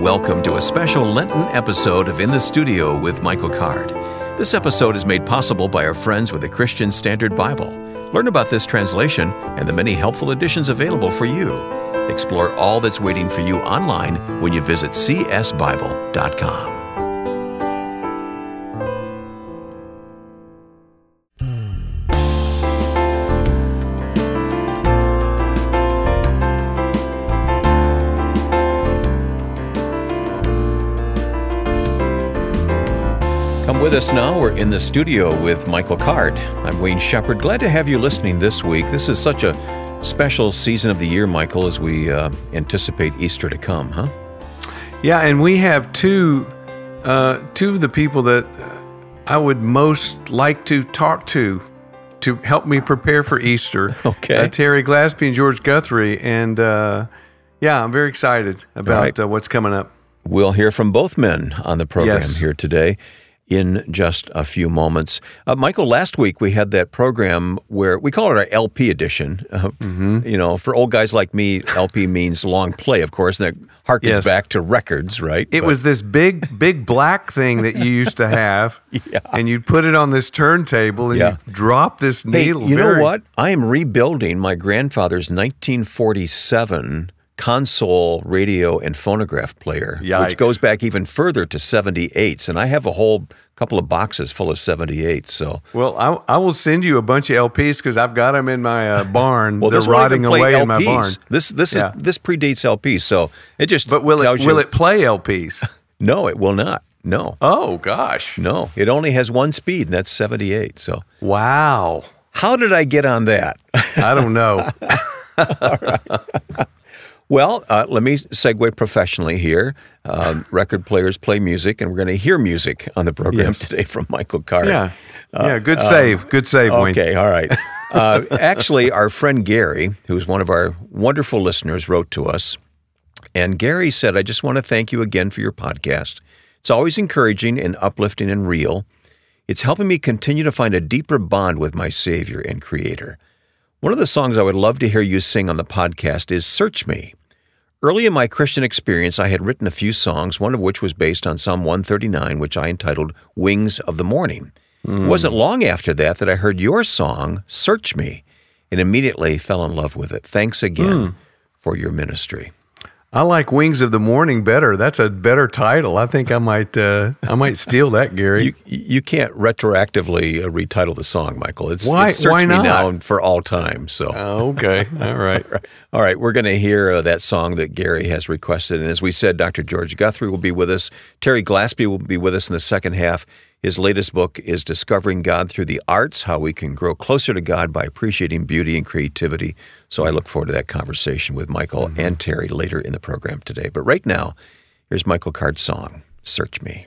Welcome to a special Lenten episode of In the Studio with Michael Card. This episode is made possible by our friends with the Christian Standard Bible. Learn about this translation and the many helpful editions available for you. Explore all that's waiting for you online when you visit csbible.com. with us now. We're in the studio with Michael Card. I'm Wayne Shepherd. Glad to have you listening this week. This is such a special season of the year, Michael, as we uh, anticipate Easter to come, huh? Yeah, and we have two uh, two of the people that uh, I would most like to talk to to help me prepare for Easter. Okay. uh, Terry Glaspey and George Guthrie, and uh, yeah, I'm very excited about right. uh, what's coming up. We'll hear from both men on the program Yes. here today in just a few moments. Uh, Michael, last week we had that program where we call it our LP edition. Uh, Mm-hmm. You know, for old guys like me, LP means long play, of course, and that harkens Yes. back to records, right? It But- was this big, big black thing that you used to have, and you'd put it on this turntable, and Yeah. you drop this Hey, needle. you know what? I am rebuilding my grandfather's 1947 console radio and phonograph player, which goes back even further to 78s. And I have a whole couple of boxes full of 78s. So Well, I, I will send you a bunch of LPs because I've got them in my uh, barn. well, They're this won't even rotting away LPs. in my barn. This this Yeah. is this predates LPs, so it just But will it you, will it play LPs? No, it will not. No, Oh gosh! no, it only has one speed, and that's 78. So Wow. how did I get on that? I don't know. Well, uh, let me segue professionally here. Um, record players play music, and we're going to hear music on the program Yes. today from Michael Card. yeah. Yeah. Good save. Good save, Wayne. Uh, Okay, all right. Uh, actually, our friend Gary, who's one of our wonderful listeners, wrote to us. And Gary said, I just want to thank you again for your podcast. It's always encouraging and uplifting and real. It's helping me continue to find a deeper bond with my Savior and Creator. One of the songs I would love to hear you sing on the podcast is Search Me. Early in my Christian experience, I had written a few songs, one of which was based on Psalm 139, which I entitled Wings of the Morning. It wasn't long after that that I heard your song, Search Me, and immediately fell in love with it. Thanks again hmm. for your ministry. I like Wings of the Morning better. That's a better title. I think I might. Uh, I might steal that, Gary. You, you can't retroactively uh, retitle the song, Michael. It's, Why- it's why Me not? now and for all time. So. Oh, okay. All right. All right, we're going to hear uh, that song that Gary has requested. And as we said, Dr. George Guthrie will be with us. Terry Glaspey will be with us in the second half. His latest book is Discovering God Through the Arts How We Can Grow Closer to God by Appreciating Beauty and Creativity. So I look forward to that conversation with Michael mm-hmm. and Terry later in the program today. But right now, here's Michael Card's song, Search Me.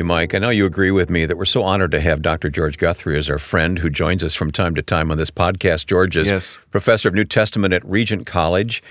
You, Mike. I know you agree with me that we're so honored to have Dr. George Guthrie as our friend who joins us from time to time on this podcast. George is Yes. professor of New Testament at Regent College.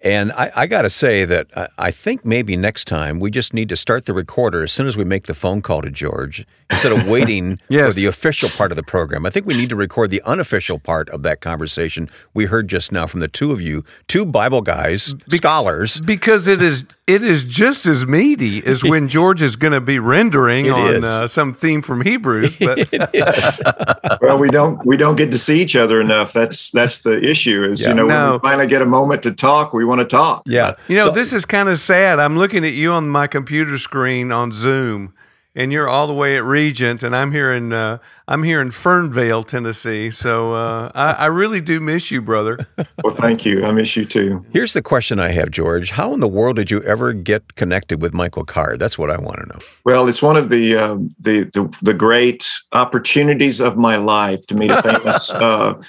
And I, I got to say that I, I think maybe next time we just need to start the recorder as soon as we make the phone call to George instead of waiting Yes. for the official part of the program. I think we need to record the unofficial part of that conversation we heard just now from the two of you, two Bible guys, scholars. because it is it is just as meaty as when George is going to be rendering It on uh, some theme from Hebrews. But well, we don't we don't get to see each other enough. That's that's the issue. Is Yeah. you know when we finally get a moment to talk, we want to talk. Yeah. you know, So- this is kind of sad. I'm looking at you on my computer screen on Zoom, and you're all the way at Regent, and I'm here in uh, I'm here in Fernvale, Tennessee. So uh, I, I really do miss you, brother. Well, thank you. I miss you too. Here's the question I have, George. How in the world did you ever get connected with Michael Card? That's what I want to know. Well, it's one of the um, the, the the great opportunities of my life to meet a famous uh,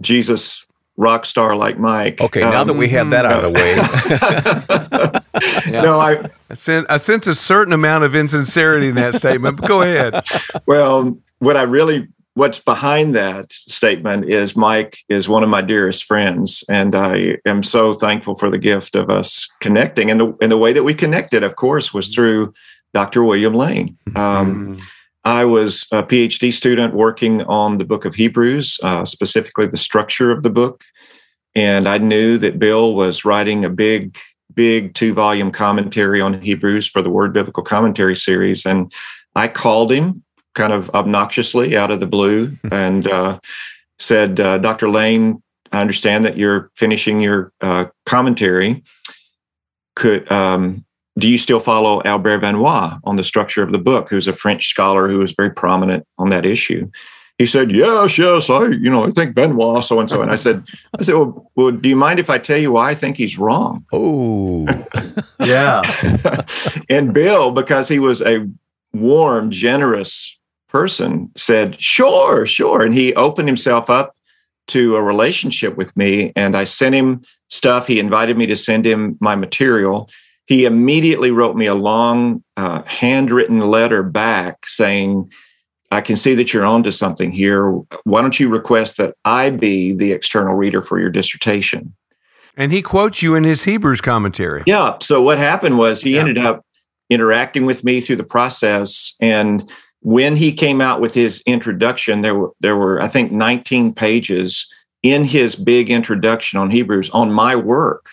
Jesus rock star like Mike. Okay, now Um, that we have that out of the way, no, I I sense, I sense a certain amount of insincerity in that statement. But go ahead. Well, what I really what's behind that statement is Mike is one of my dearest friends, and I am so thankful for the gift of us connecting. And the and the way that we connected, of course, was through Dr. William Lane. Um, I was a PhD student working on the book of Hebrews, uh, specifically the structure of the book. And I knew that Bill was writing a big, big two volume commentary on Hebrews for the Word Biblical Commentary series. And I called him kind of obnoxiously out of the blue and uh, said, uh, Dr. Lane, I understand that you're finishing your uh, commentary. Could um, do you still follow Albert Vanhoye on the structure of the book, who's a French scholar who was very prominent on that issue? He said, "Yes, yes, I, you know, I think Vanhoye, so and so." And I said, "I said, well, well, do you mind if I tell you why I think he's wrong?" oh, Yeah. and Bill, because he was a warm, generous person, said, Sure, sure. And he opened himself up to a relationship with me. And I sent him stuff. He invited me to send him my material. He immediately wrote me a long, uh, handwritten letter back saying, I can see that you're onto something here. Why don't you request that I be the external reader for your dissertation? And he quotes you in his Hebrews commentary. Yeah. So what happened was he Yeah. ended up interacting with me through the process, and when he came out with his introduction, there were there were I think 19 pages in his big introduction on Hebrews on my work.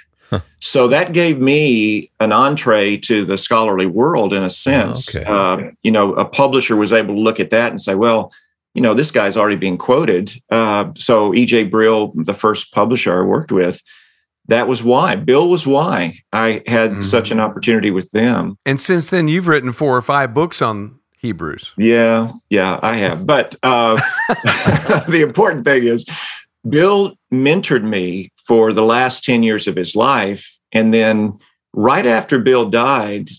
So that gave me an entree to the scholarly world in a sense. Okay. Uh, you know, a publisher was able to look at that and say, well, you know, this guy's already being quoted. Uh, so EJ Brill, the first publisher I worked with, that was why. Bill was why I had Mhm. such an opportunity with them. And since then, you've written four or five books on Hebrews. Yeah, yeah, I have. But uh, the important thing is, Bill mentored me for the last 10 years of his life. And then right after Bill died,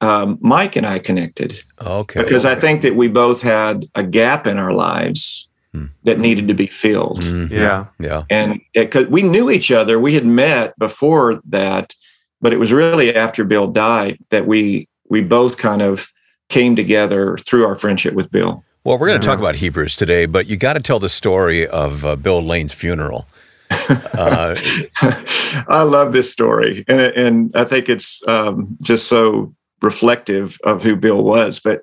um, Mike and I connected okay. because I think that we both had a gap in our lives Hmm. that needed to be filled. Mhm. Yeah. Yeah. and it we knew each other. We had met before that, but it was really after Bill died that we we both kind of came together through our friendship with Bill. Well, we're going to talk about Hebrews today, but you got to tell the story of uh, Bill Lane's funeral. Uh, I love this story, and and I think it's um, just so reflective of who Bill was. But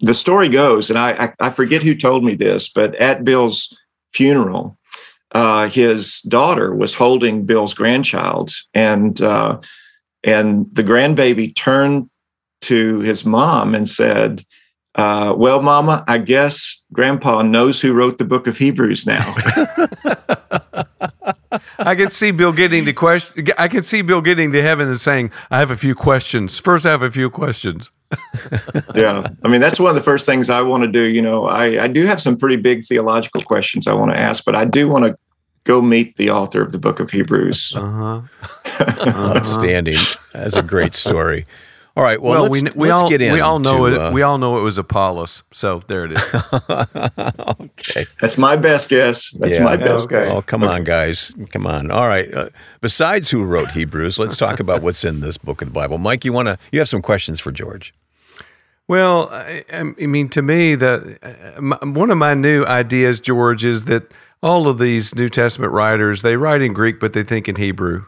the story goes, and I I, I forget who told me this, but at Bill's funeral, uh, his daughter was holding Bill's grandchild, and uh, and the grandbaby turned to his mom and said. Uh, well, Mama, I guess Grandpa knows who wrote the Book of Hebrews now. I can see Bill getting to question. I can see Bill getting to heaven and saying, "I have a few questions. First, I have a few questions." yeah. I mean, that's one of the first things I want to do. You know, I, I do have some pretty big theological questions I want to ask, but I do want to go meet the author of the book of Hebrews. Uh-huh. Outstanding. That's a great story. All right. Well, Well, let's, we, we let's all get in. we all know to, it. uh, we all know it was Apollos. So there it is. okay. That's my best guess. That's Yeah. my best Okay. guess. Oh, come on, guys. Come on. All right. Uh, besides who wrote Hebrews, let's talk about what's in this book of the Bible. Mike, you want to? You have some questions for George? Well, I, I mean, to me, that uh, my, one of my new ideas, George, is that all of these New Testament writers they write in Greek, but they think in Hebrew.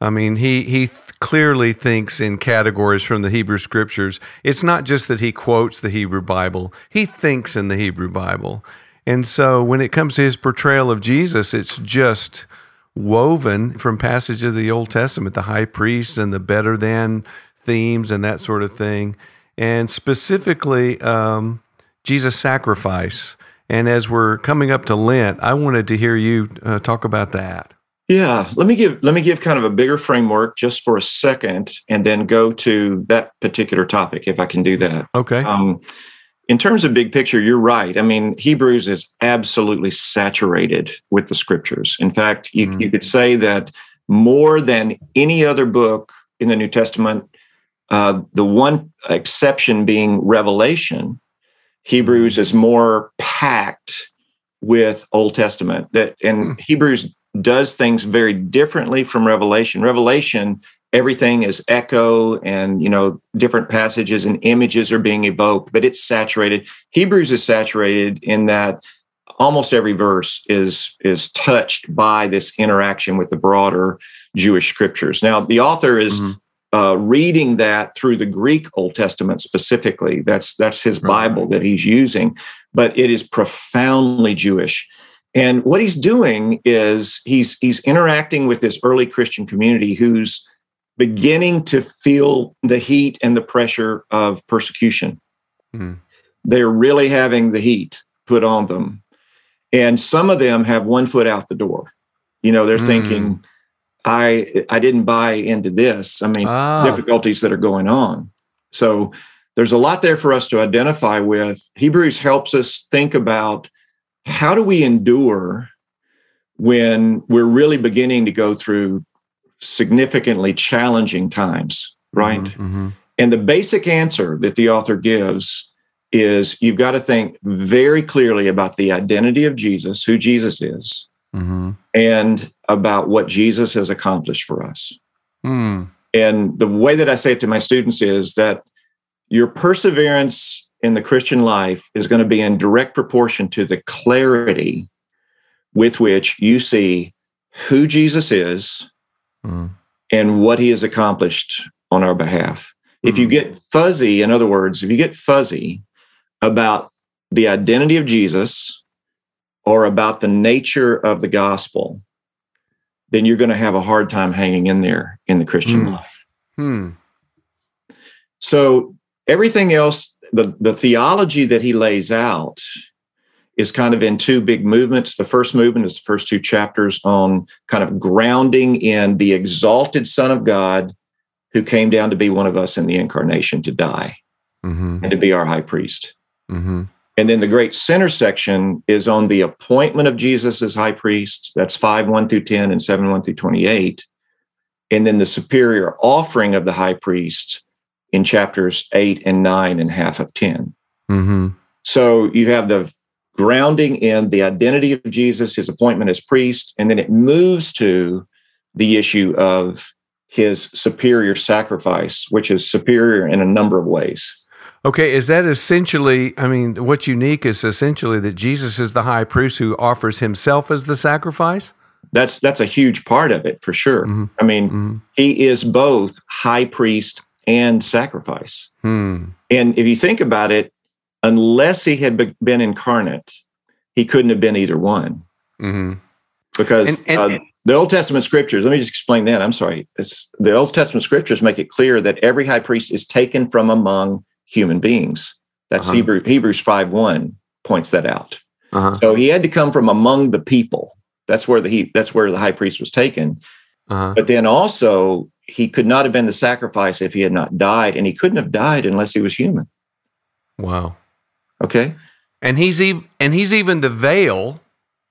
I mean, he he th- clearly thinks in categories from the Hebrew Scriptures. It's not just that he quotes the Hebrew Bible; he thinks in the Hebrew Bible. And so, when it comes to his portrayal of Jesus, it's just woven from passages of the Old Testament, the high priests and the better than themes and that sort of thing, and specifically um, Jesus' sacrifice. And as we're coming up to Lent, I wanted to hear you uh, talk about that. Yeah, let me give let me give kind of a bigger framework just for a second, and then go to that particular topic if I can do that. Okay. Um, in terms of big picture, you're right. I mean, Hebrews is absolutely saturated with the scriptures. In fact, you, Mm. you could say that more than any other book in the New Testament, uh, the one exception being Revelation, Hebrews is more packed with Old Testament. That and Hebrews does things very differently from Revelation. Revelation everything is echo and you know different passages and images are being evoked but it's saturated hebrews is saturated in that almost every verse is is touched by this interaction with the broader jewish scriptures now the author is Mhm. uh, reading that through the greek old testament specifically that's that's his Right. bible that he's using but it is profoundly jewish and what he's doing is he's he's interacting with this early christian community who's beginning to feel the heat and the pressure of persecution. Hmm. They're really having the heat put on them. And some of them have one foot out the door. You know, they're Hmm. thinking, I I didn't buy into this. I mean, Ah. difficulties that are going on. So there's a lot there for us to identify with. Hebrews helps us think about how do we endure when we're really beginning to go through significantly challenging times, right? Mhm. And the basic answer that the author gives is you've got to think very clearly about the identity of Jesus, who Jesus is, Mhm. and about what Jesus has accomplished for us. Hmm. And the way that I say it to my students is that your perseverance in the Christian life is going to be in direct proportion to the clarity with which you see who Jesus is Hmm. and what he has accomplished on our behalf. If you Mhm. get fuzzy, in other words, if you get fuzzy about the identity of Jesus or about the nature of the gospel, then you're going to have a hard time hanging in there in the Christian Mm. life. Hmm. So everything else, the, the theology that he lays out is kind of in two big movements. The first movement is the first two chapters on kind of grounding in the exalted Son of God who came down to be one of us in the incarnation to die Mhm. and to be our high priest. Mhm. And then the great center section is on the appointment of Jesus as high priest. That's 5 1 through 10 and 7 1 through 28. And then the superior offering of the high priest in chapters 8 and 9 and half of 10. Mhm. So you have the grounding in the identity of Jesus, his appointment as priest, and then it moves to the issue of his superior sacrifice, which is superior in a number of ways. Okay, is that essentially? I mean, what's unique is essentially that Jesus is the high priest who offers himself as the sacrifice. That's that's a huge part of it for sure. Mhm. I mean, Mhm. he is both high priest and sacrifice. Hmm. And if you think about it, unless he had been incarnate, he couldn't have been either one. Mhm. because And- and- uh, the Old Testament scriptures, let me just explain that. I'm sorry. It's, the Old Testament scriptures make it clear that every high priest is taken from among human beings. That's Uh-huh. Hebrew, Hebrews 5 1 points that out. Uh-huh. So he had to come from among the people. That's where the he, that's where the high priest was taken. Uh-huh. But then also he could not have been the sacrifice if he had not died, and he couldn't have died unless he was human. Wow. Okay. And he's even and he's even the veil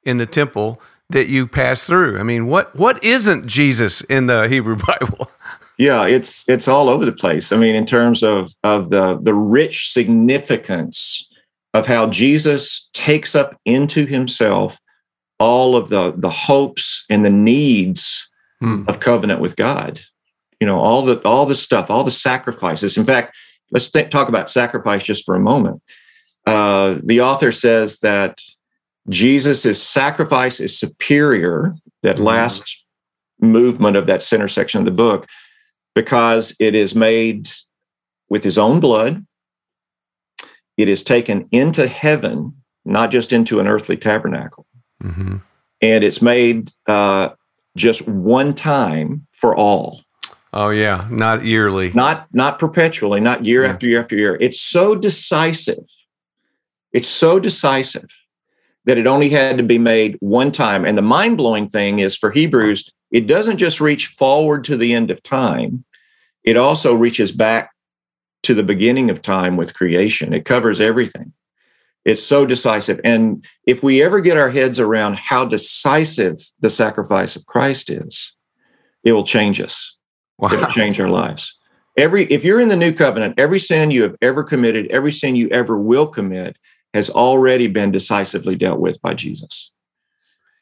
in the temple that you pass through. I mean, what what isn't Jesus in the Hebrew Bible? Yeah, it's it's all over the place. I mean, in terms of of the the rich significance of how Jesus takes up into himself all of the the hopes and the needs Hmm. of covenant with God. You know, all the all the stuff, all the sacrifices. In fact, let's think, talk about sacrifice just for a moment. Uh, the author says that Jesus' sacrifice is superior. That Mhm. last movement of that center section of the book, because it is made with his own blood. It is taken into heaven, not just into an earthly tabernacle Mm-hmm. and it's made uh, just one time for all, Oh yeah, not yearly. not not perpetually, not year Yeah. after year after year. It's so decisive. It's so decisive that it only had to be made one time. And the mind blowing thing is for Hebrews, it doesn't just reach forward to the end of time; it also reaches back to the beginning of time with creation. It covers everything. It's so decisive. And if we ever get our heads around how decisive the sacrifice of Christ is, it will change us. It'll change our lives. Every if you're in the new covenant, every sin you have ever committed, every sin you ever will commit has already been decisively dealt with by Jesus.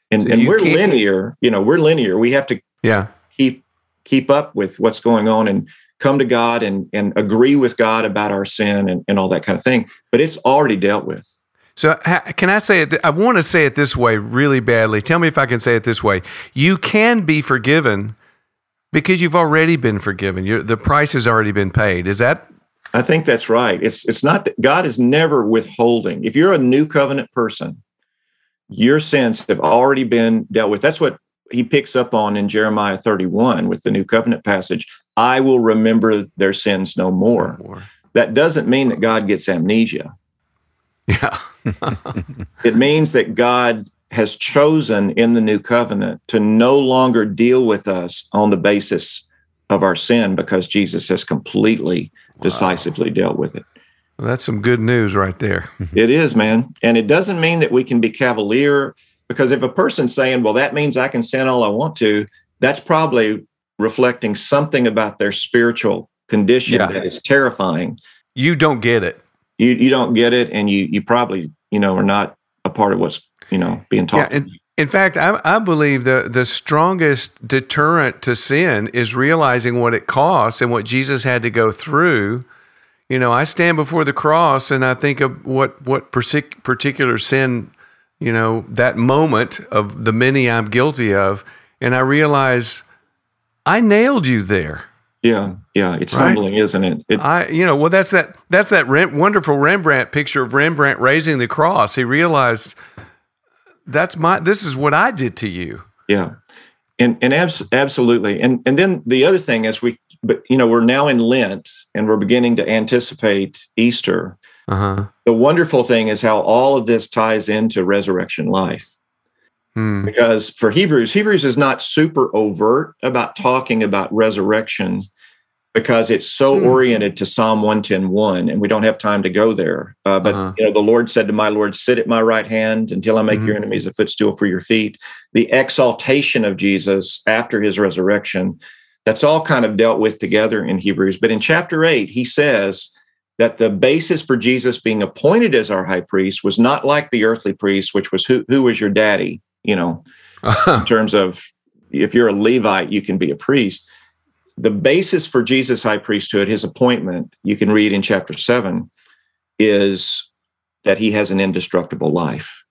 And, So and we're linear, you know, we're linear. We have to Yeah. keep keep up with what's going on and come to God and and agree with God about our sin and, and all that kind of thing. But it's already dealt with. So can I say it? I want to say it this way really badly. Tell me if I can say it this way. You can be forgiven because you've already been forgiven. you the price has already been paid. Is that? I think that's right. It's it's not God is never withholding. If you're a new covenant person, your sins have already been dealt with. That's what he picks up on in Jeremiah 31 with the new covenant passage. I will remember their sins no more. That doesn't mean that God gets amnesia. Yeah. It means that God has chosen in the new covenant to no longer deal with us on the basis of our sin because Jesus has completely, decisively dealt with it. Well, that's some good news right there. It is, man. And it doesn't mean that we can be cavalier because if a person's saying, well, that means I can sin all I want to, that's probably reflecting something about their spiritual condition Yeah. that is terrifying. You don't get it. You you don't get it and you you probably, you know, are not a part of what's, you know, being Yeah, taught. and in fact, I, I believe the the strongest deterrent to sin is realizing what it costs and what Jesus had to go through. You know, I stand before the cross and I think of what what partic- particular sin, you know, that moment of the many I'm guilty of, and I realize I nailed you there. yeah, yeah. It's Right? humbling, isn't it? it I, you know, well, that's that that's that Rem- wonderful Rembrandt picture of Rembrandt raising the cross. He realized that's my this is what I did to you. Yeah, and and abs- absolutely, and and then the other thing is we, but you know, we're now in Lent and we're beginning to anticipate Easter. Uh huh. The wonderful thing is how all of this ties into resurrection life. Hmm. Because for Hebrews, Hebrews is not super overt about talking about resurrection because it's so Hmm. oriented to Psalm 110.1, and we don't have time to go there. Uh, but Uh-huh. you know, the Lord said to my Lord, "Sit at my right hand until I make Mhm. your enemies a footstool for your feet." The exaltation of Jesus after his resurrection, that's all kind of dealt with together in Hebrews. But in chapter eight, he says that the basis for Jesus being appointed as our high priest was not like the earthly priest, which was who who was your daddy, you know, in terms of if you're a Levite, you can be a priest. The basis for Jesus' high priesthood, his appointment, you can read in chapter seven, is that he has an indestructible life.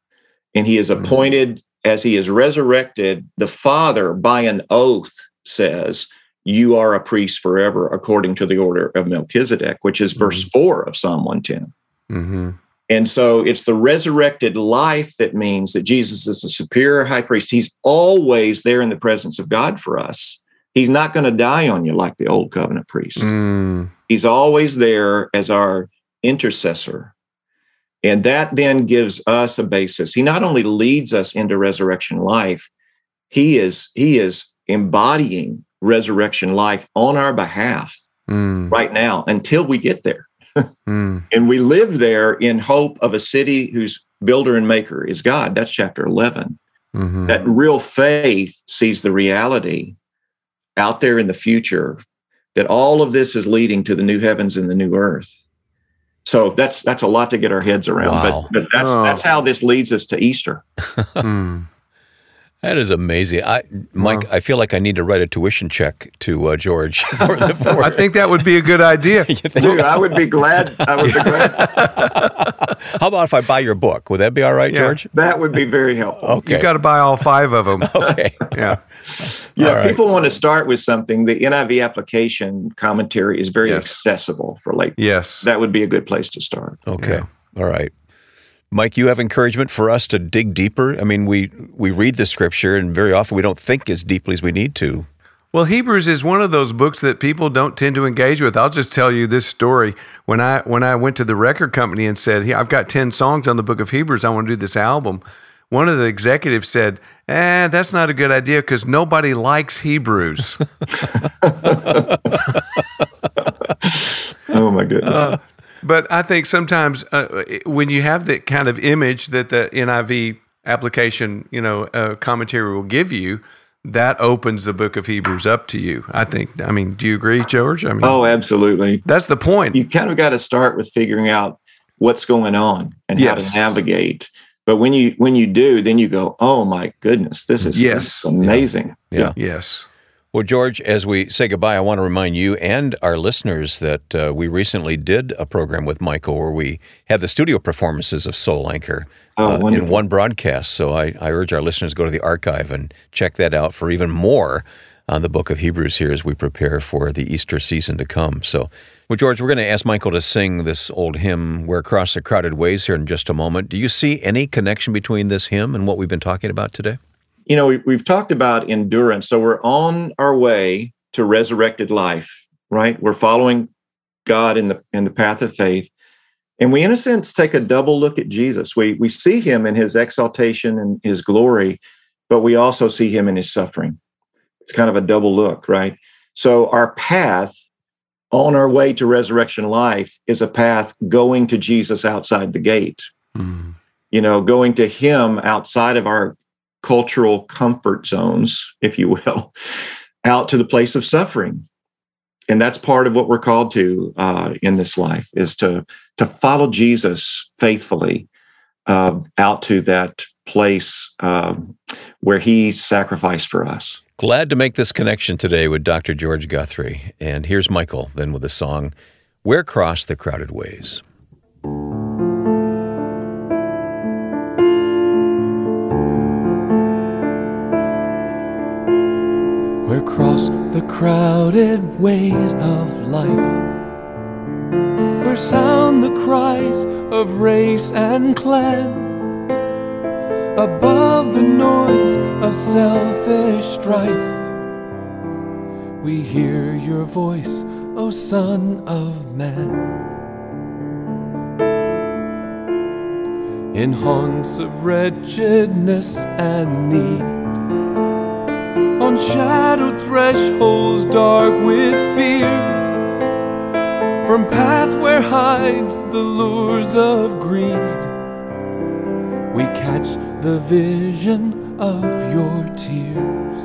And he is Mhm. appointed as he is resurrected. The Father, by an oath, says, You are a priest forever, according to the order of Melchizedek, which is verse four of Psalm 110. hmm And so it's the resurrected life that means that Jesus is a superior high priest. He's always there in the presence of God for us. He's not going to die on you like the old covenant priest. Mm. He's always there as our intercessor. And that then gives us a basis. He not only leads us into resurrection life, he is he is embodying resurrection life on our behalf Mm, right now until we get there. mm, And we live there in hope of a city whose builder and maker is God. That's chapter 11. mhm. That real faith sees the reality out there in the future that all of this is leading to the new heavens and the new earth. So that's that's a lot to get our heads around. Wow. But, but that's Oh. that's how this leads us to Easter. Mm. That is amazing. I, Mike, Wow. I feel like I need to write a tuition check to uh, George. For the, for I think that would be a good idea. Dude, I would be glad. I would be glad. How about if I buy your book? Would that be all right, Yeah. George? That would be very helpful. Okay. You got to buy all five of them. okay. Yeah. Yeah, All right. people want to start with something. The NIV application commentary is very Yes. accessible for like Yes. that would be a good place to start. Okay. All right. Mike, you have encouragement for us to dig deeper. I mean, we we read the scripture, and very often we don't think as deeply as we need to. Well, Hebrews is one of those books that people don't tend to engage with. I'll just tell you this story. When I when I went to the record company and said, "Here, I've got 10 songs on the book of Hebrews. I want to do this album." One of the executives said, "Eh, that's not a good idea because nobody likes Hebrews." Oh my goodness. But I think sometimes uh, when you have that kind of image that the NIV application, you know, uh, commentary will give you, that opens the book of Hebrews up to you. I think. I mean, do you agree, George? I mean, oh, absolutely. that's the point. You kind of got to start with figuring out what's going on and Yes. how to navigate. But when you when you do, then you go, "Oh my goodness, this is, Yes. this is amazing." Yeah. yes. Well, George, as we say goodbye, I want to remind you and our listeners that uh, we recently did a program with Michael where we had the studio performances of Soul Anchor Oh, uh, in one broadcast. So I, I urge our listeners to go to the archive and check that out for even more on the book of Hebrews here as we prepare for the Easter season to come. So, well, George, we're going to ask Michael to sing this old hymn, Where Cross the Crowded Ways, here in just a moment. Do you see any connection between this hymn and what we've been talking about today? you know, we, we've talked about endurance. So we're on our way to resurrected life, right? We're following God in the in the path of faith. And we, in a sense, take a double look at Jesus. We we see him in his exaltation and his glory, but we also see him in his suffering. It's kind of a double look, right? So our path on our way to resurrection life is a path going to Jesus outside the gate Mm. you know, going to him outside of our cultural comfort zones, if you will, out to the place of suffering. And that's part of what we're called to uh, in this life is to to follow Jesus faithfully uh, out to that place um, where He sacrificed for us. Glad to make this connection today with Dr. George Guthrie. And here's Michael then with the song, Where Cross the Crowded Ways. Where cross the crowded ways of life, where sound the cries of race and clan, above the noise of selfish strife. We hear your voice, O Son of Man. In haunts of wretchedness and need on shadowed thresholds dark with fear. From path where hides the lures of greed, we catch the vision of your tears.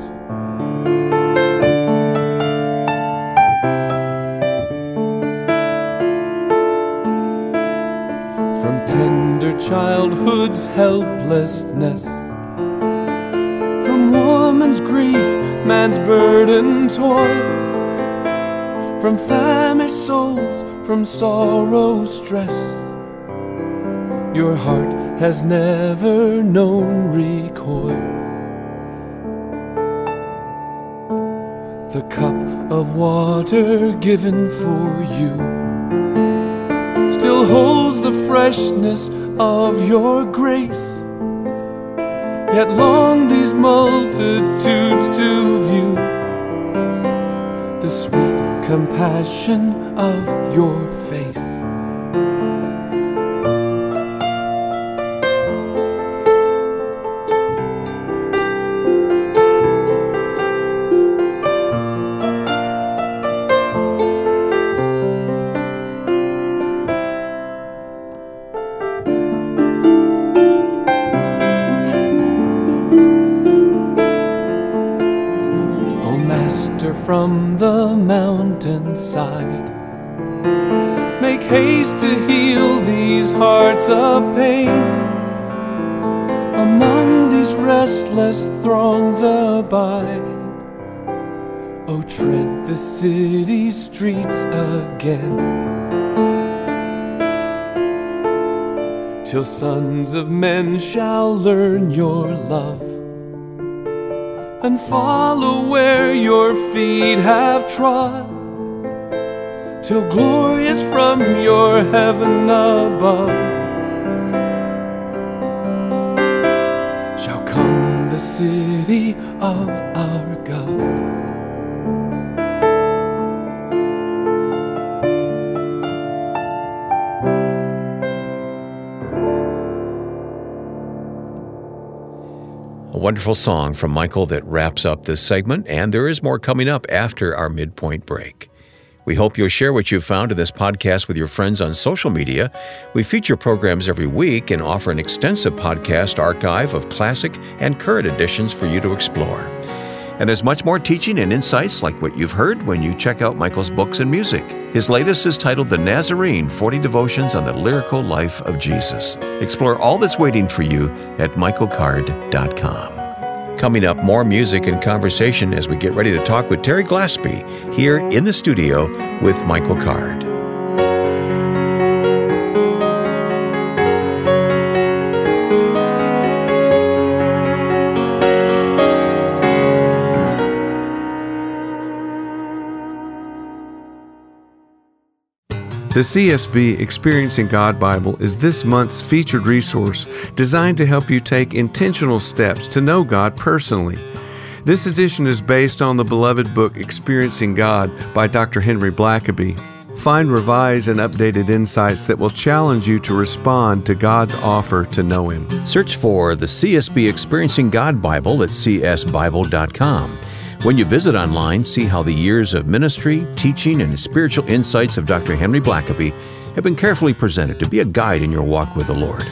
From tender childhood's helplessness from woman's grief, man's burden toil. From famished souls, from sorrow, stress. Your heart has never known recoil. The cup of water given for you still holds the freshness of your grace. Yet long these multitudes to view the sweet compassion of your from the mountainside. Make haste to heal these hearts of pain. Among these restless throngs abide. Oh, tread the city streets again. Till sons of men shall learn your love and follow where your feet have trod, till glorious from your heaven above shall come the city of our God. Wonderful song from Michael that wraps up this segment, and there is more coming up after our midpoint break. We hope you'll share what you've found in this podcast with your friends on social media. We feature programs every week and offer an extensive podcast archive of classic and current editions for you to explore. And there's much more teaching and insights like what you've heard when you check out Michael's books and music. His latest is titled The Nazarene 40 Devotions on the Lyrical Life of Jesus. Explore all that's waiting for you at michaelcard.com. Coming up, more music and conversation as we get ready to talk with Terry Glaspey here in the studio with Michael Card. The CSB Experiencing God Bible is this month's featured resource designed to help you take intentional steps to know God personally. This edition is based on the beloved book Experiencing God by Dr. Henry Blackaby. Find revised and updated insights that will challenge you to respond to God's offer to know Him. Search for the CSB Experiencing God Bible at csbible.com. When you visit online, see how the years of ministry, teaching, and spiritual insights of Dr. Henry Blackaby have been carefully presented to be a guide in your walk with the Lord.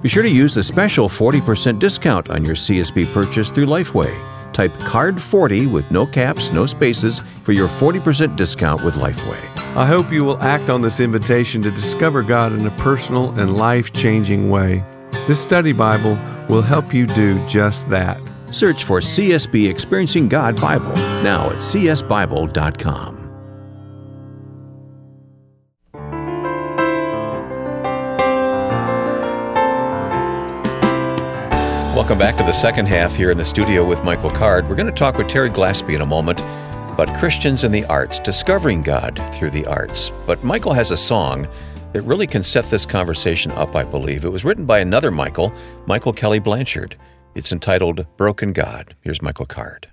Be sure to use the special 40% discount on your CSB purchase through Lifeway. Type CARD40 with no caps, no spaces for your 40% discount with Lifeway. I hope you will act on this invitation to discover God in a personal and life changing way. This study Bible will help you do just that. Search for CSB Experiencing God Bible now at csbible.com. Welcome back to the second half here in the studio with Michael Card. We're going to talk with Terry Glaspey in a moment about Christians in the arts, discovering God through the arts. But Michael has a song that really can set this conversation up, I believe. It was written by another Michael, Michael Kelly Blanchard. It's entitled Broken God. Here's Michael Card.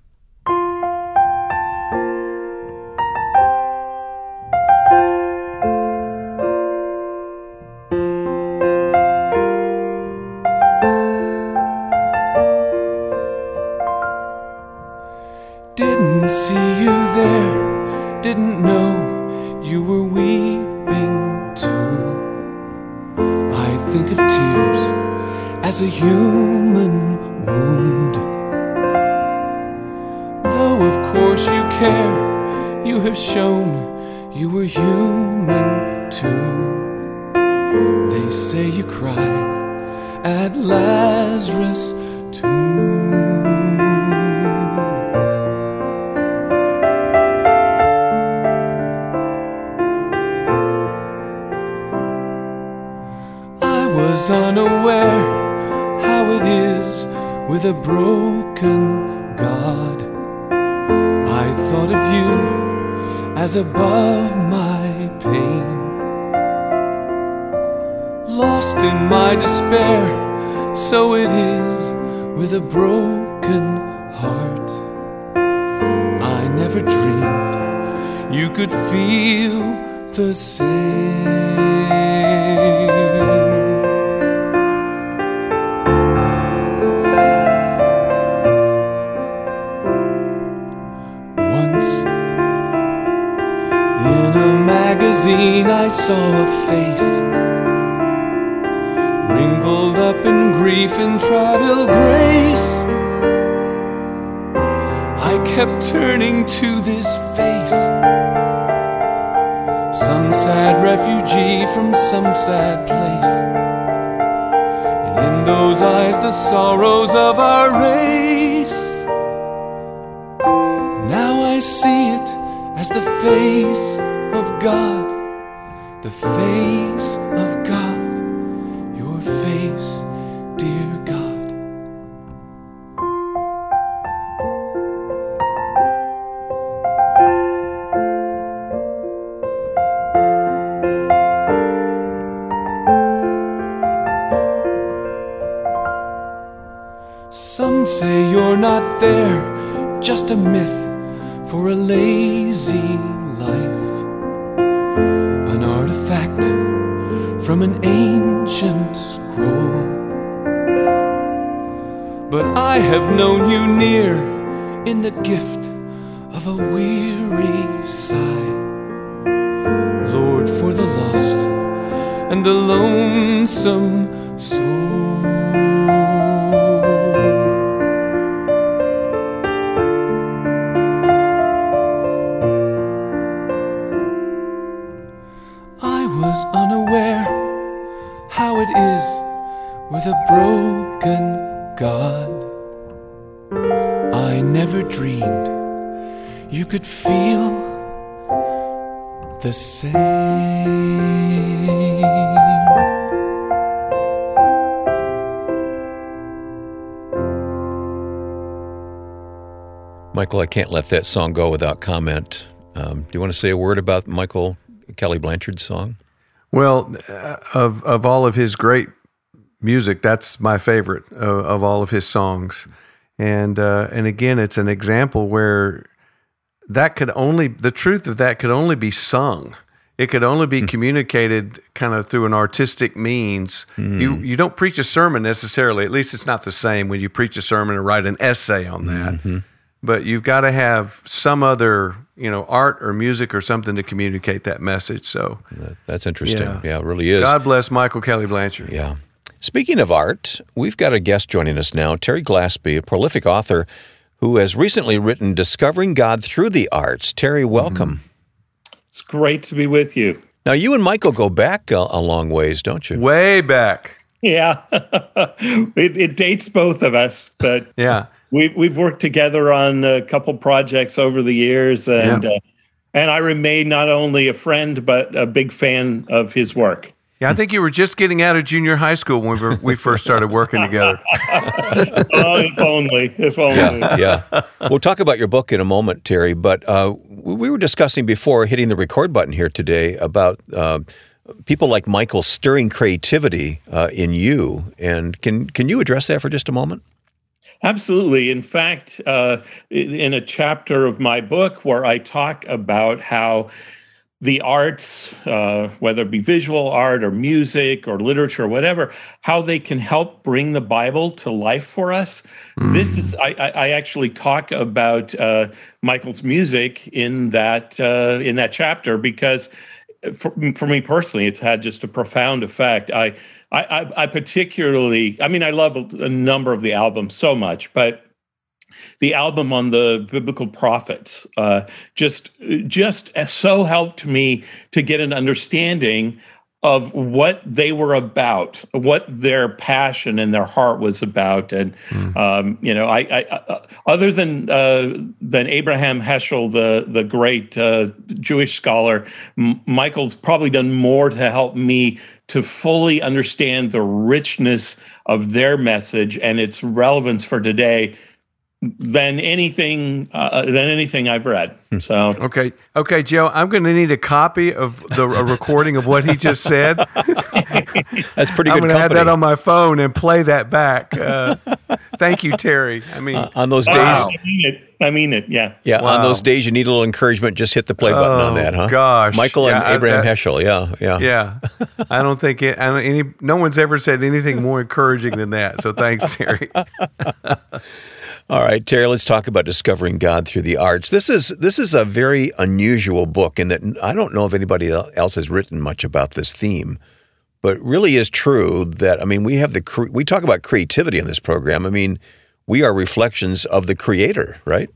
In grief and trivial grace. I kept turning to this face. Some sad refugee from some sad place. And in those eyes, the sorrows of our race. Now I see it as the face of God, the face Michael, I can't let that song go without comment. Um, do you want to say a word about Michael Kelly Blanchard's song? Well, uh, of of all of his great music, that's my favorite of, of all of his songs, and uh, and again, it's an example where that could only the truth of that could only be sung. It could only be communicated kind of through an artistic means. You you don't preach a sermon necessarily. At least it's not the same when you preach a sermon and write an essay on that. But you've got to have some other, you know, art or music or something to communicate that message. So That's interesting. Yeah. Yeah, it really is. God bless Michael Kelly Blanchard. Yeah. Speaking of art, we've got a guest joining us now, Terry Glaspey, a prolific author who has recently written Discovering God Through the Arts. Terry, welcome. Mm-hmm. It's great to be with you. Now, you and Michael go back a, a long ways, don't you? Way back. Yeah, it, it dates both of us, but Yeah. We, we've worked together on a couple projects over the years, and Yeah. uh, and I remain not only a friend but a big fan of his work. Yeah, I think you were just getting out of junior high school when we, were, we first started working together. oh, if only, if only. yeah. yeah, We'll talk about your book in a moment, Terry, but uh, we we were discussing before hitting the record button here today about uh, people like Michael stirring creativity uh, in you. And can, can you address that for just a moment? Absolutely. In fact, uh, in a chapter of my book where I talk about how the arts, uh, whether it be visual art or music or literature or whatever, how they can help bring the Bible to life for us. This is I, I, I actually talk about uh, Michael's music in that uh, in that chapter because for, for me personally, it's had just a profound effect. I, I, I, particularly, I mean, I love a, a number of the albums so much, but the album on the biblical prophets uh, just, just so helped me to get an understanding of what they were about, what their passion and their heart was about, and um, you know, I, I, I other than uh, than Abraham Heschel, the the great uh, Jewish scholar, M- Michael's probably done more to help me to fully understand the richness of their message and its relevance for today than anything uh, than anything I've read. So. Okay, okay, Joe. I'm going to need a copy of the a recording of what he just said. That's pretty I'm going to have that on my phone and play that back. Uh, thank you, Terry. I mean, on those days, I mean it. I mean it. Yeah. yeah, on those days you need a little encouragement. Just hit the play button on Oh, that, huh? gosh. Michael and I- Abraham that- Heschel. Yeah, yeah, yeah, I don't think it, I don't, any. No one's ever said anything more encouraging than that. So thanks, Terry. All right, Terry. Let's talk about discovering God through the arts. This is this is a very unusual book in that I don't know if anybody else has written much about this theme, but really is true that I mean we have the we talk about creativity in this program. I mean we are reflections of the Creator, right?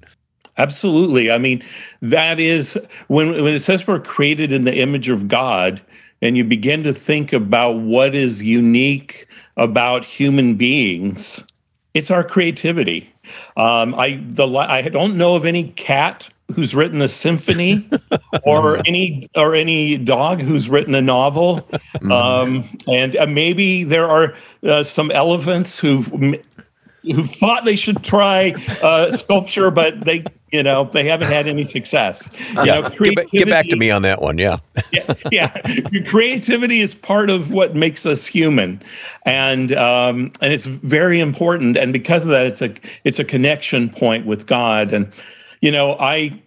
Absolutely. I mean, that is when when it says we're created in the image of God, and you begin to think about what is unique about human beings, it's our creativity. Um, I the I don't know of any cat who's written a symphony or any or any dog who's written a novel mm-hmm. um, and uh, maybe there are uh, some elephants who've who thought they should try uh, sculpture but they you know they haven't had any success you yeah. know, get, get, back to me on that one yeah yeah, yeah. creativity is part of what makes us human and um, and it's very important and because of that it's a it's a connection point with god and you know, I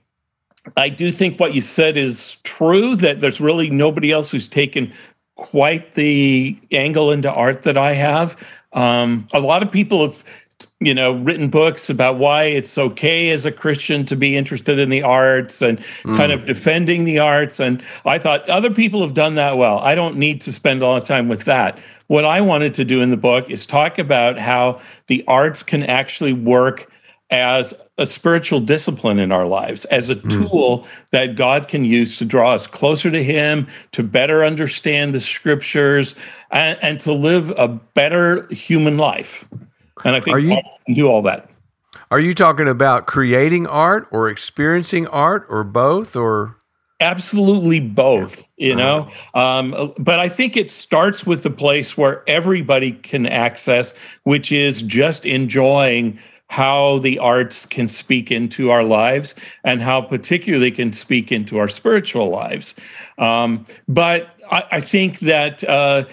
I do think what you said is true that there's really nobody else who's taken quite the angle into art that I have. Um, a lot of people have you know written books about why it's okay as a christian to be interested in the arts and mm. kind of defending the arts and i thought other people have done that well i don't need to spend all the time with that what i wanted to do in the book is talk about how the arts can actually work as a spiritual discipline in our lives, as a hmm. tool mm. that God can use to draw us closer to Him, to better understand the scriptures, and, and to live a better human life. And I think you, can do all that. Are you talking about creating art or experiencing art or both or? Absolutely both, you know. Um, but I think it starts with the place where everybody can access, which is just enjoying how the arts can speak into our lives and how particularly can speak into our spiritual lives. Um, but I, I, think that uh,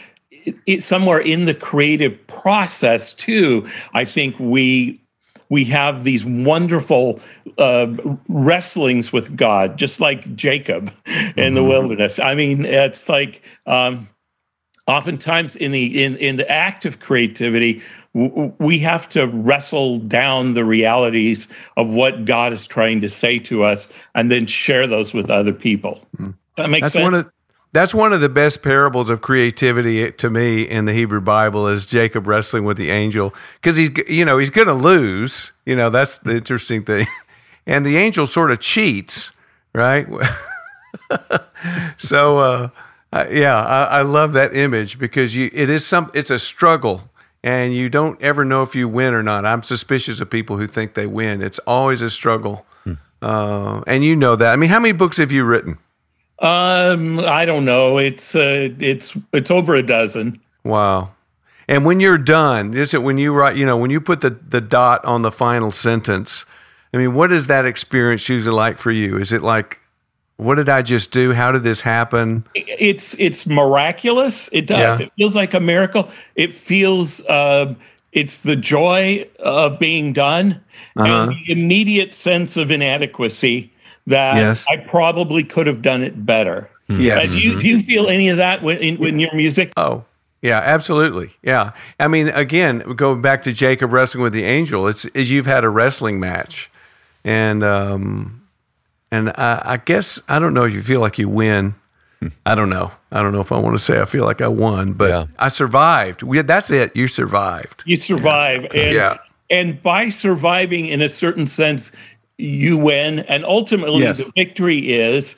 it, it, somewhere in the creative process too, I think we we have these wonderful uh, wrestlings with God, just like Jacob in the mm-hmm. wilderness. I mean, it's like um, oftentimes in the in in the act of creativity, we have to wrestle down the realities of what God is trying to say to us and then share those with other people. Mm. That makes that's sense. One of, that's one of the best parables of creativity to me in the Hebrew Bible is Jacob wrestling with the angel because he's you know he's going to lose. You know that's the interesting thing, and the angel sort of cheats, right? so uh, yeah, I, I love that image because you it is some it's a struggle and you don't ever know if you win or not. I'm suspicious of people who think they win. It's always a struggle, hmm. uh, and you know that. I mean, how many books have you written? Um, I don't know. It's uh, it's it's over a dozen. Wow. And when you're done, is it when you write? You know, when you put the the dot on the final sentence. I mean, what is that experience usually like for you? Is it like what did I just do? How did this happen? It's it's miraculous. It does. Yeah. It feels like a miracle. It feels uh, it's the joy of being done uh-huh. and the immediate sense of inadequacy that yes. I probably could have done it better. Hmm. Yes. do, you, do you feel any of that when, in, in your music? Oh, yeah, absolutely. Yeah. I mean, again, going back to Jacob wrestling with the angel, it's as you've had a wrestling match. And um, and I, I guess I don't know if you feel like you win. I don't know. I don't know if I want to say I feel like I won, but yeah. I survived. We, that's it. You survived. You survive. Yeah. And, yeah. And by surviving, in a certain sense, you win. And ultimately, yes. the victory is.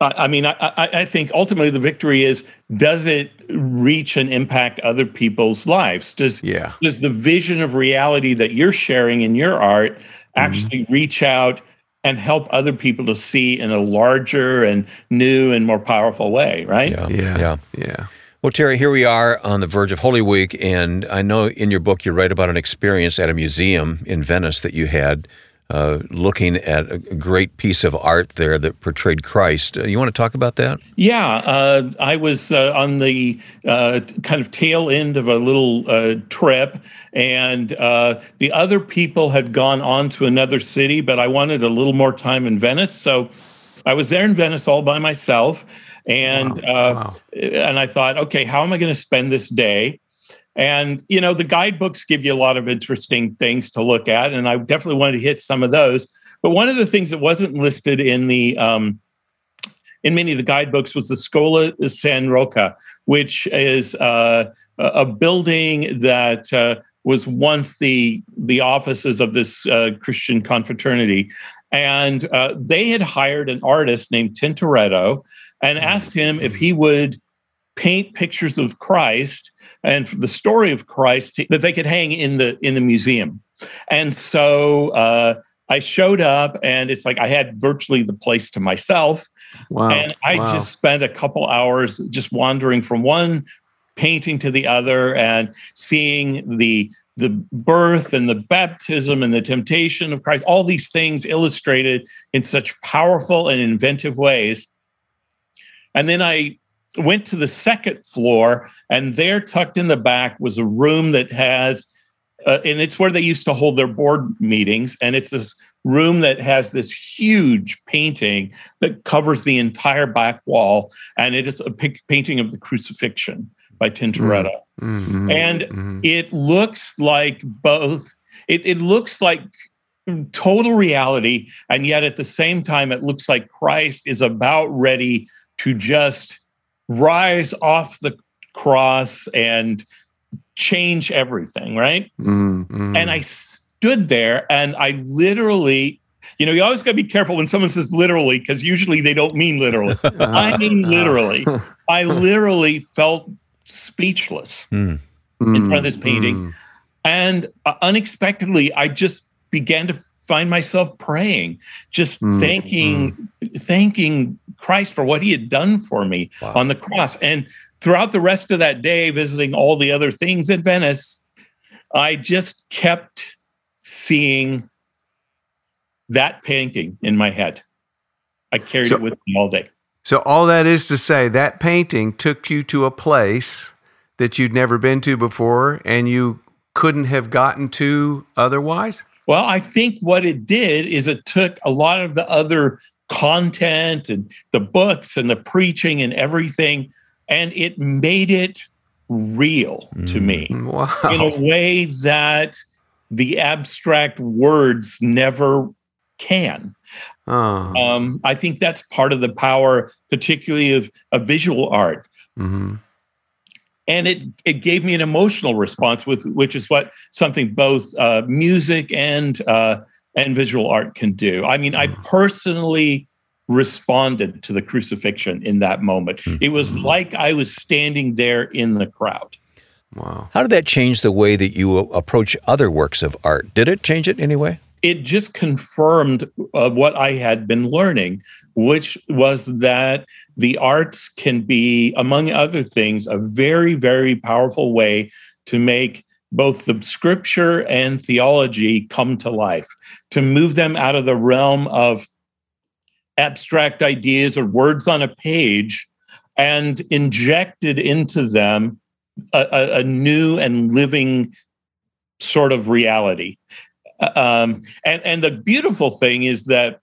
I mean, I, I, think ultimately the victory is: does it reach and impact other people's lives? Does yeah. does the vision of reality that you're sharing in your art actually mm-hmm. reach out? and help other people to see in a larger and new and more powerful way, right? Yeah. Yeah. Yeah. yeah. Well, Terry, here we are on the verge of Holy Week, and I know in your book you write about an experience at a museum in Venice that you had uh, looking at a great piece of art there that portrayed Christ. Uh, you want to talk about that? Yeah, uh, I was uh, on the uh, kind of tail end of a little uh, trip, and the other people had gone on to another city, but I wanted a little more time in Venice, so I was there in Venice all by myself. And wow. Wow. and I thought, okay, how am I going to spend this day? And, you know, the guidebooks give you a lot of interesting things to look at. And I definitely wanted to hit some of those. But one of the things that wasn't listed in the, um, in many of the guidebooks was the Scuola San Rocco, which is uh, a building that uh, was once the the offices of this uh, Christian confraternity. And uh, they had hired an artist named Tintoretto and asked him if he would paint pictures of Christ and the story of Christ that they could hang in the in the museum. And so uh, I showed up, and it's like I had virtually the place to myself. Wow. And I Wow. just spent a couple hours just wandering from one painting to the other and seeing the the birth and the baptism and the temptation of Christ, all these things illustrated in such powerful and inventive ways. And then I went to the second floor, and there, tucked in the back, was a room that has, uh, and it's where they used to hold their board meetings. And it's this room that has this huge painting that covers the entire back wall, and it is a painting of the crucifixion by Tintoretto. Mhm. And Mhm. it looks like both, it, it looks like total reality, and yet at the same time, it looks like Christ is about ready to just rise off the cross and change everything, right? Mhm. Mhm. And I stood there and I literally, you know, you always got to be careful when someone says literally, because usually they don't mean literally. I mean literally. I literally felt speechless in front of this painting. Mm. And uh, unexpectedly, I just began to find myself praying, just Mm, thanking, thanking Christ for what he had done for me Wow. on the cross. And throughout the rest of that day, visiting all the other things in Venice, I just kept seeing that painting in my head. I carried So- it with me all day. So all that is to say that painting took you to a place that you'd never been to before and you couldn't have gotten to otherwise? Well, I think what it did is it took a lot of the other content and the books and the preaching and everything, and it made it real to me Wow. in a way that the abstract words never can. Oh. Um, I think that's part of the power, particularly of, of visual art. Mhm. And it it gave me an emotional response with which is what something both uh, music and uh, and visual art can do. I mean, I personally responded to the crucifixion in that moment. It was like I was standing there in the crowd. Wow. How did that change the way that you approach other works of art? Did it change it anyway? It just confirmed uh, what I had been learning, which was that the arts can be, among other things, a very, very powerful way to make both the scripture and theology come to life, to move them out of the realm of abstract ideas or words on a page and injected into them a, a, a new and living sort of reality. Um, and, and the beautiful thing is that,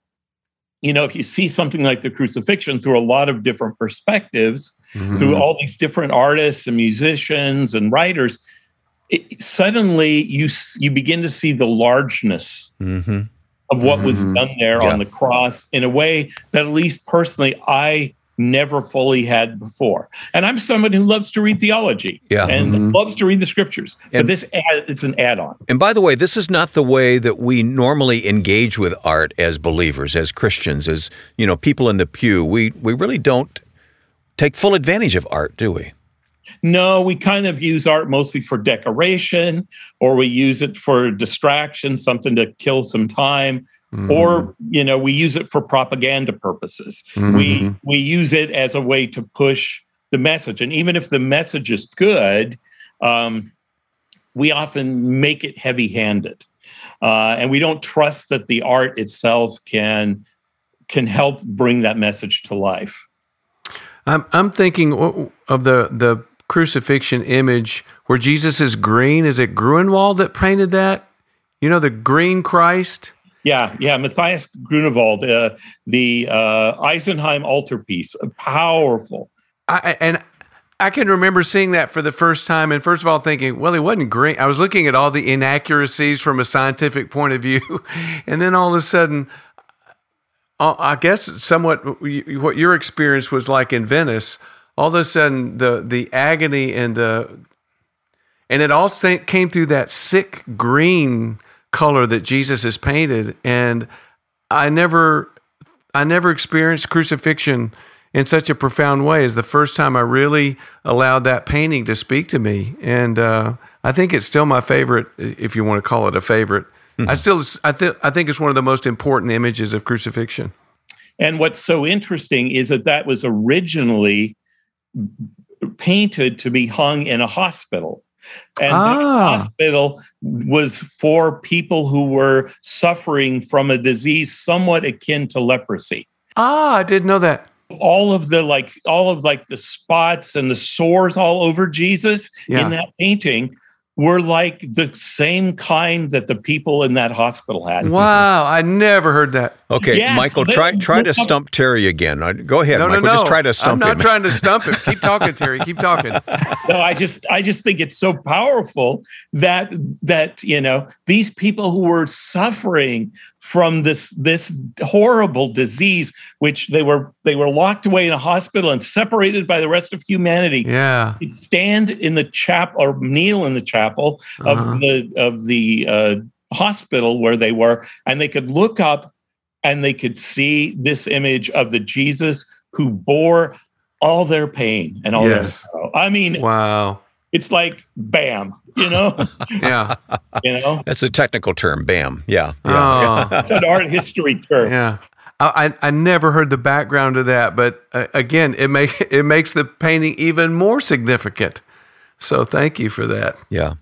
you know, if you see something like the crucifixion through a lot of different perspectives, through all these different artists and musicians and writers, it, suddenly you you begin to see the largeness Mm-hmm. of what was Mhm. done there Yeah. on the cross in a way that at least personally I never fully had before. And I'm someone who loves to read theology Yeah. and Mhm. loves to read the scriptures. but And- this ad, it's an add-on. And by the way, this is not the way that we normally engage with art as believers, as Christians, as you know, people in the pew. We we really don't take full advantage of art, do we? No, we kind of use art mostly for decoration, or we use it for distraction, something to kill some time, Mm-hmm. or you know, we use it for propaganda purposes. We Mhm. we use it as a way to push the message, and even if the message is good, um, we often make it heavy-handed, uh, and we don't trust that the art itself can can help bring that message to life. I'm I'm thinking of the the crucifixion image where Jesus is green. Is it Grunewald that painted that? You know the green Christ. Yeah, yeah. Matthias Grunewald, uh, the uh, Isenheim altarpiece, uh, powerful. I, and I can remember seeing that for the first time, and first of all thinking, well, it wasn't great. I was looking at all the inaccuracies from a scientific point of view, and then all of a sudden, uh, I guess somewhat what your experience was like in Venice. All of a sudden, the the agony and the and it all came through that sick green color that Jesus has painted, and I never, I never experienced crucifixion in such a profound way as the first time I really allowed that painting to speak to me. And uh, I think it's still my favorite, if you want to call it a favorite. I still, I, th- I think it's one of the most important images of crucifixion. And what's so interesting is that that was originally painted to be hung in a hospital. And Ah. the hospital was for people who were suffering from a disease somewhat akin to leprosy. Ah, I didn't know that. All of the like all of like the spots and the sores all over Jesus Yeah. in that painting were like the same kind that the people in that hospital had. Wow, I never heard that. Okay, Yes, Michael, they- try try to look up- sump Terry again. Uh, Go ahead, No, Michael. no, no. Just try to stump I'm not him. trying to stump him. Keep talking, Terry. Keep talking. no i just i just think it's so powerful that that you know these people who were suffering from this this horrible disease which they were they were locked away in a hospital and separated by the rest of humanity Yeah. could stand in the chapel or kneel in the chapel Uh-huh. of the of the uh, hospital where they were and they could look up and they could see this image of the jesus who bore all their pain and all Yes. their sorrow. i mean Wow. it's like bam you know Yeah. you know That's a technical term. Bam. Yeah. yeah. Oh. it's an art history term Yeah. I, I I never heard the background of that, but uh, again, it make it makes the painting even more significant. So thank you for that. Yeah.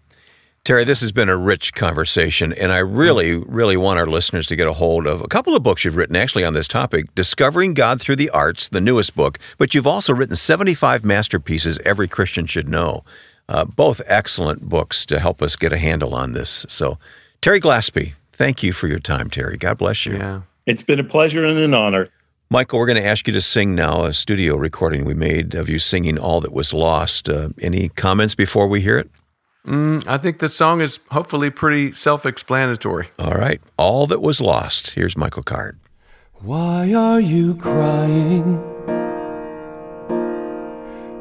Terry, this has been a rich conversation, and I really, really want our listeners to get a hold of a couple of books you've written actually on this topic Discovering God Through the Arts, the newest book, but you've also written 75 masterpieces every Christian should know. Uh, both excellent books to help us get a handle on this. So, Terry Glaspey, thank you for your time, Terry. God bless you. Yeah. it's been a pleasure and an honor Michael, we're going to ask you to sing now a studio recording we made of you singing All That Was Lost. Uh, any comments before we hear it? Mm, I think the song is hopefully pretty self-explanatory. All right. All That Was Lost. Here's Michael Card. Why are you crying?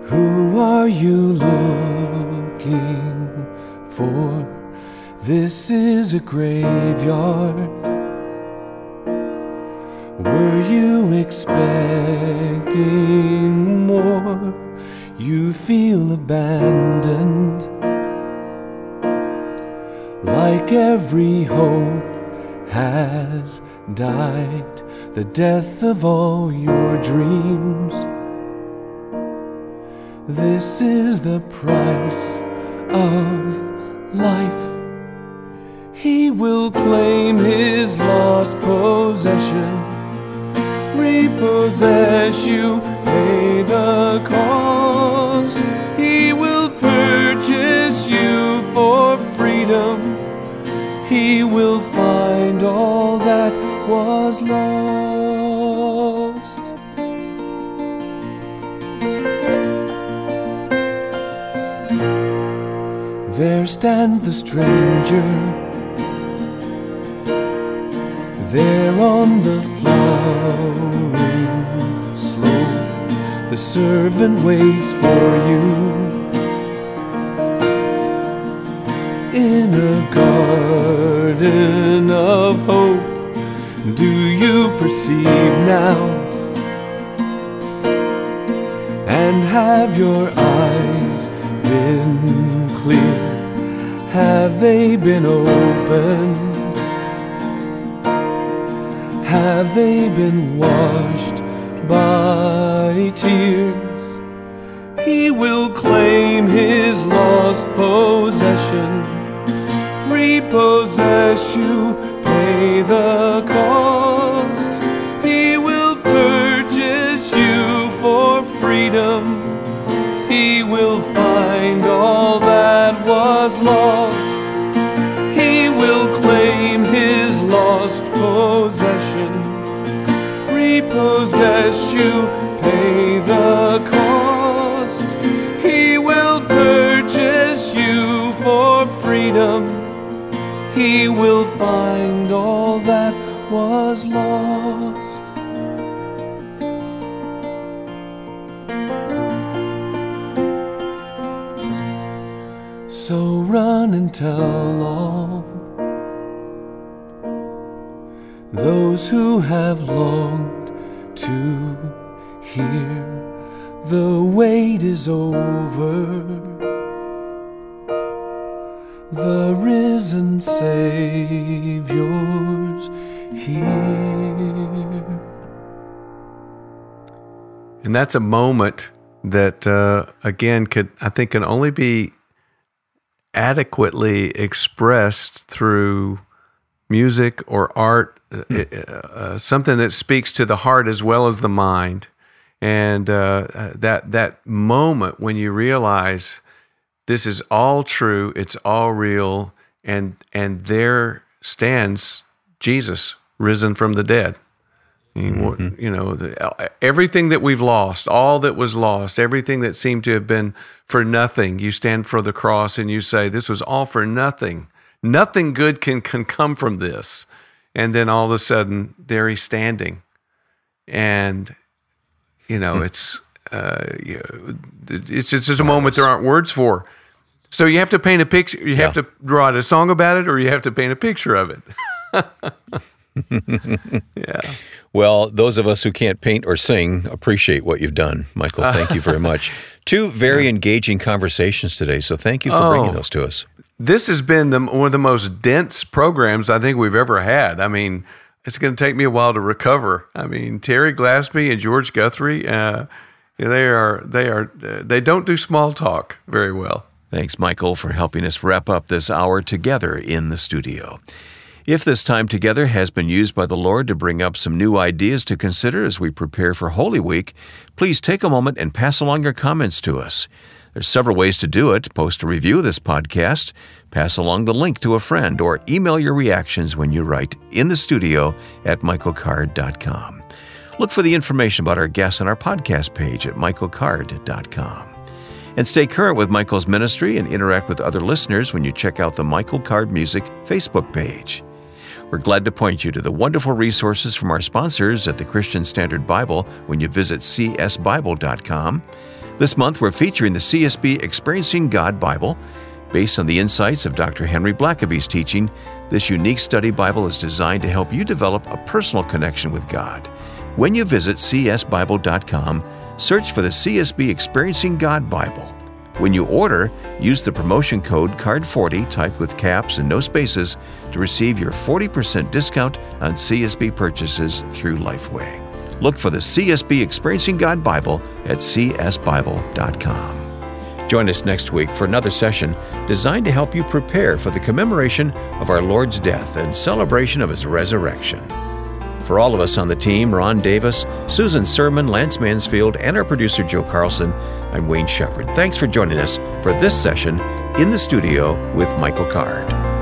Who are you looking for? This is a graveyard. Were you expecting more? You feel abandoned. Like every hope has died, the death of all your dreams. This is the price of life. He will claim his lost possession, repossess you, pay the cost. He will purchase you for freedom. He will find all that was lost. There stands the stranger. There on the flowering slope, the servant waits for you. In a garden of hope, do you perceive now? And have your eyes been clear? Have they been opened? Have they been washed by tears? He will claim his lost possession, repossess you, pay the cost. He will purchase you for freedom. Repossess you, pay the cost. He will purchase you for freedom. He will find all that was lost. So run and tell all those who have longed to hear the wait is over. The risen Savior's here. And that's a moment that, uh, again, could I think can only be adequately expressed through music or art, uh, uh, something that speaks to the heart as well as the mind. And uh, uh, that that moment when you realize this is all true, it's all real, and and there stands Jesus risen from the dead. Mm-hmm. You know, the, everything that we've lost, all that was lost, everything that seemed to have been for nothing, you stand for the cross and you say, This was all for nothing. Nothing good can, can come from this. And then all of a sudden, there he's standing. And, you know, hmm. it's, uh, it's, it's just a moment there aren't words for. So you have to paint a picture, you have to draw a song about it, or you have to paint a picture of it. yeah. Well, those of us who can't paint or sing appreciate what you've done, Michael. Thank you very much. Two very engaging conversations today, so thank you for oh, bringing those to us. This has been the, one of the most dense programs I think we've ever had. I mean, it's going to take me a while to recover. I mean, Terry Glaspey and George Guthrie, uh, they are they are uh, they don't do small talk very well. Thanks, Michael, for helping us wrap up this hour together in the studio. If this time together has been used by the Lord to bring up some new ideas to consider as we prepare for Holy Week, please take a moment and pass along your comments to us. There's several ways to do it. Post a review of this podcast, pass along the link to a friend, or email your reactions when you write in the studio at michaelcard.com. Look for the information about our guests on our podcast page at michaelcard.com. And stay current with Michael's ministry and interact with other listeners when you check out the Michael Card Music Facebook page. We're glad to point you to the wonderful resources from our sponsors at the Christian Standard Bible when you visit csbible.com. This month, we're featuring the CSB Experiencing God Bible. Based on the insights of Dr. Henry Blackaby's teaching, this unique study Bible is designed to help you develop a personal connection with God. When you visit csbible.com, search for the CSB Experiencing God Bible. When you order, use the promotion code CARD40 typed with caps and no spaces to receive your 40% discount on CSB purchases through Lifeway. Look for the CSB Experiencing God Bible at csbible.com. Join us next week for another session designed to help you prepare for the commemoration of our Lord's death and celebration of his resurrection. For all of us on the team, Ron Davis, Susan Sermon, Lance Mansfield, and our producer Joe Carlson, I'm Wayne Shepherd. Thanks for joining us for this session in the studio with Michael Card.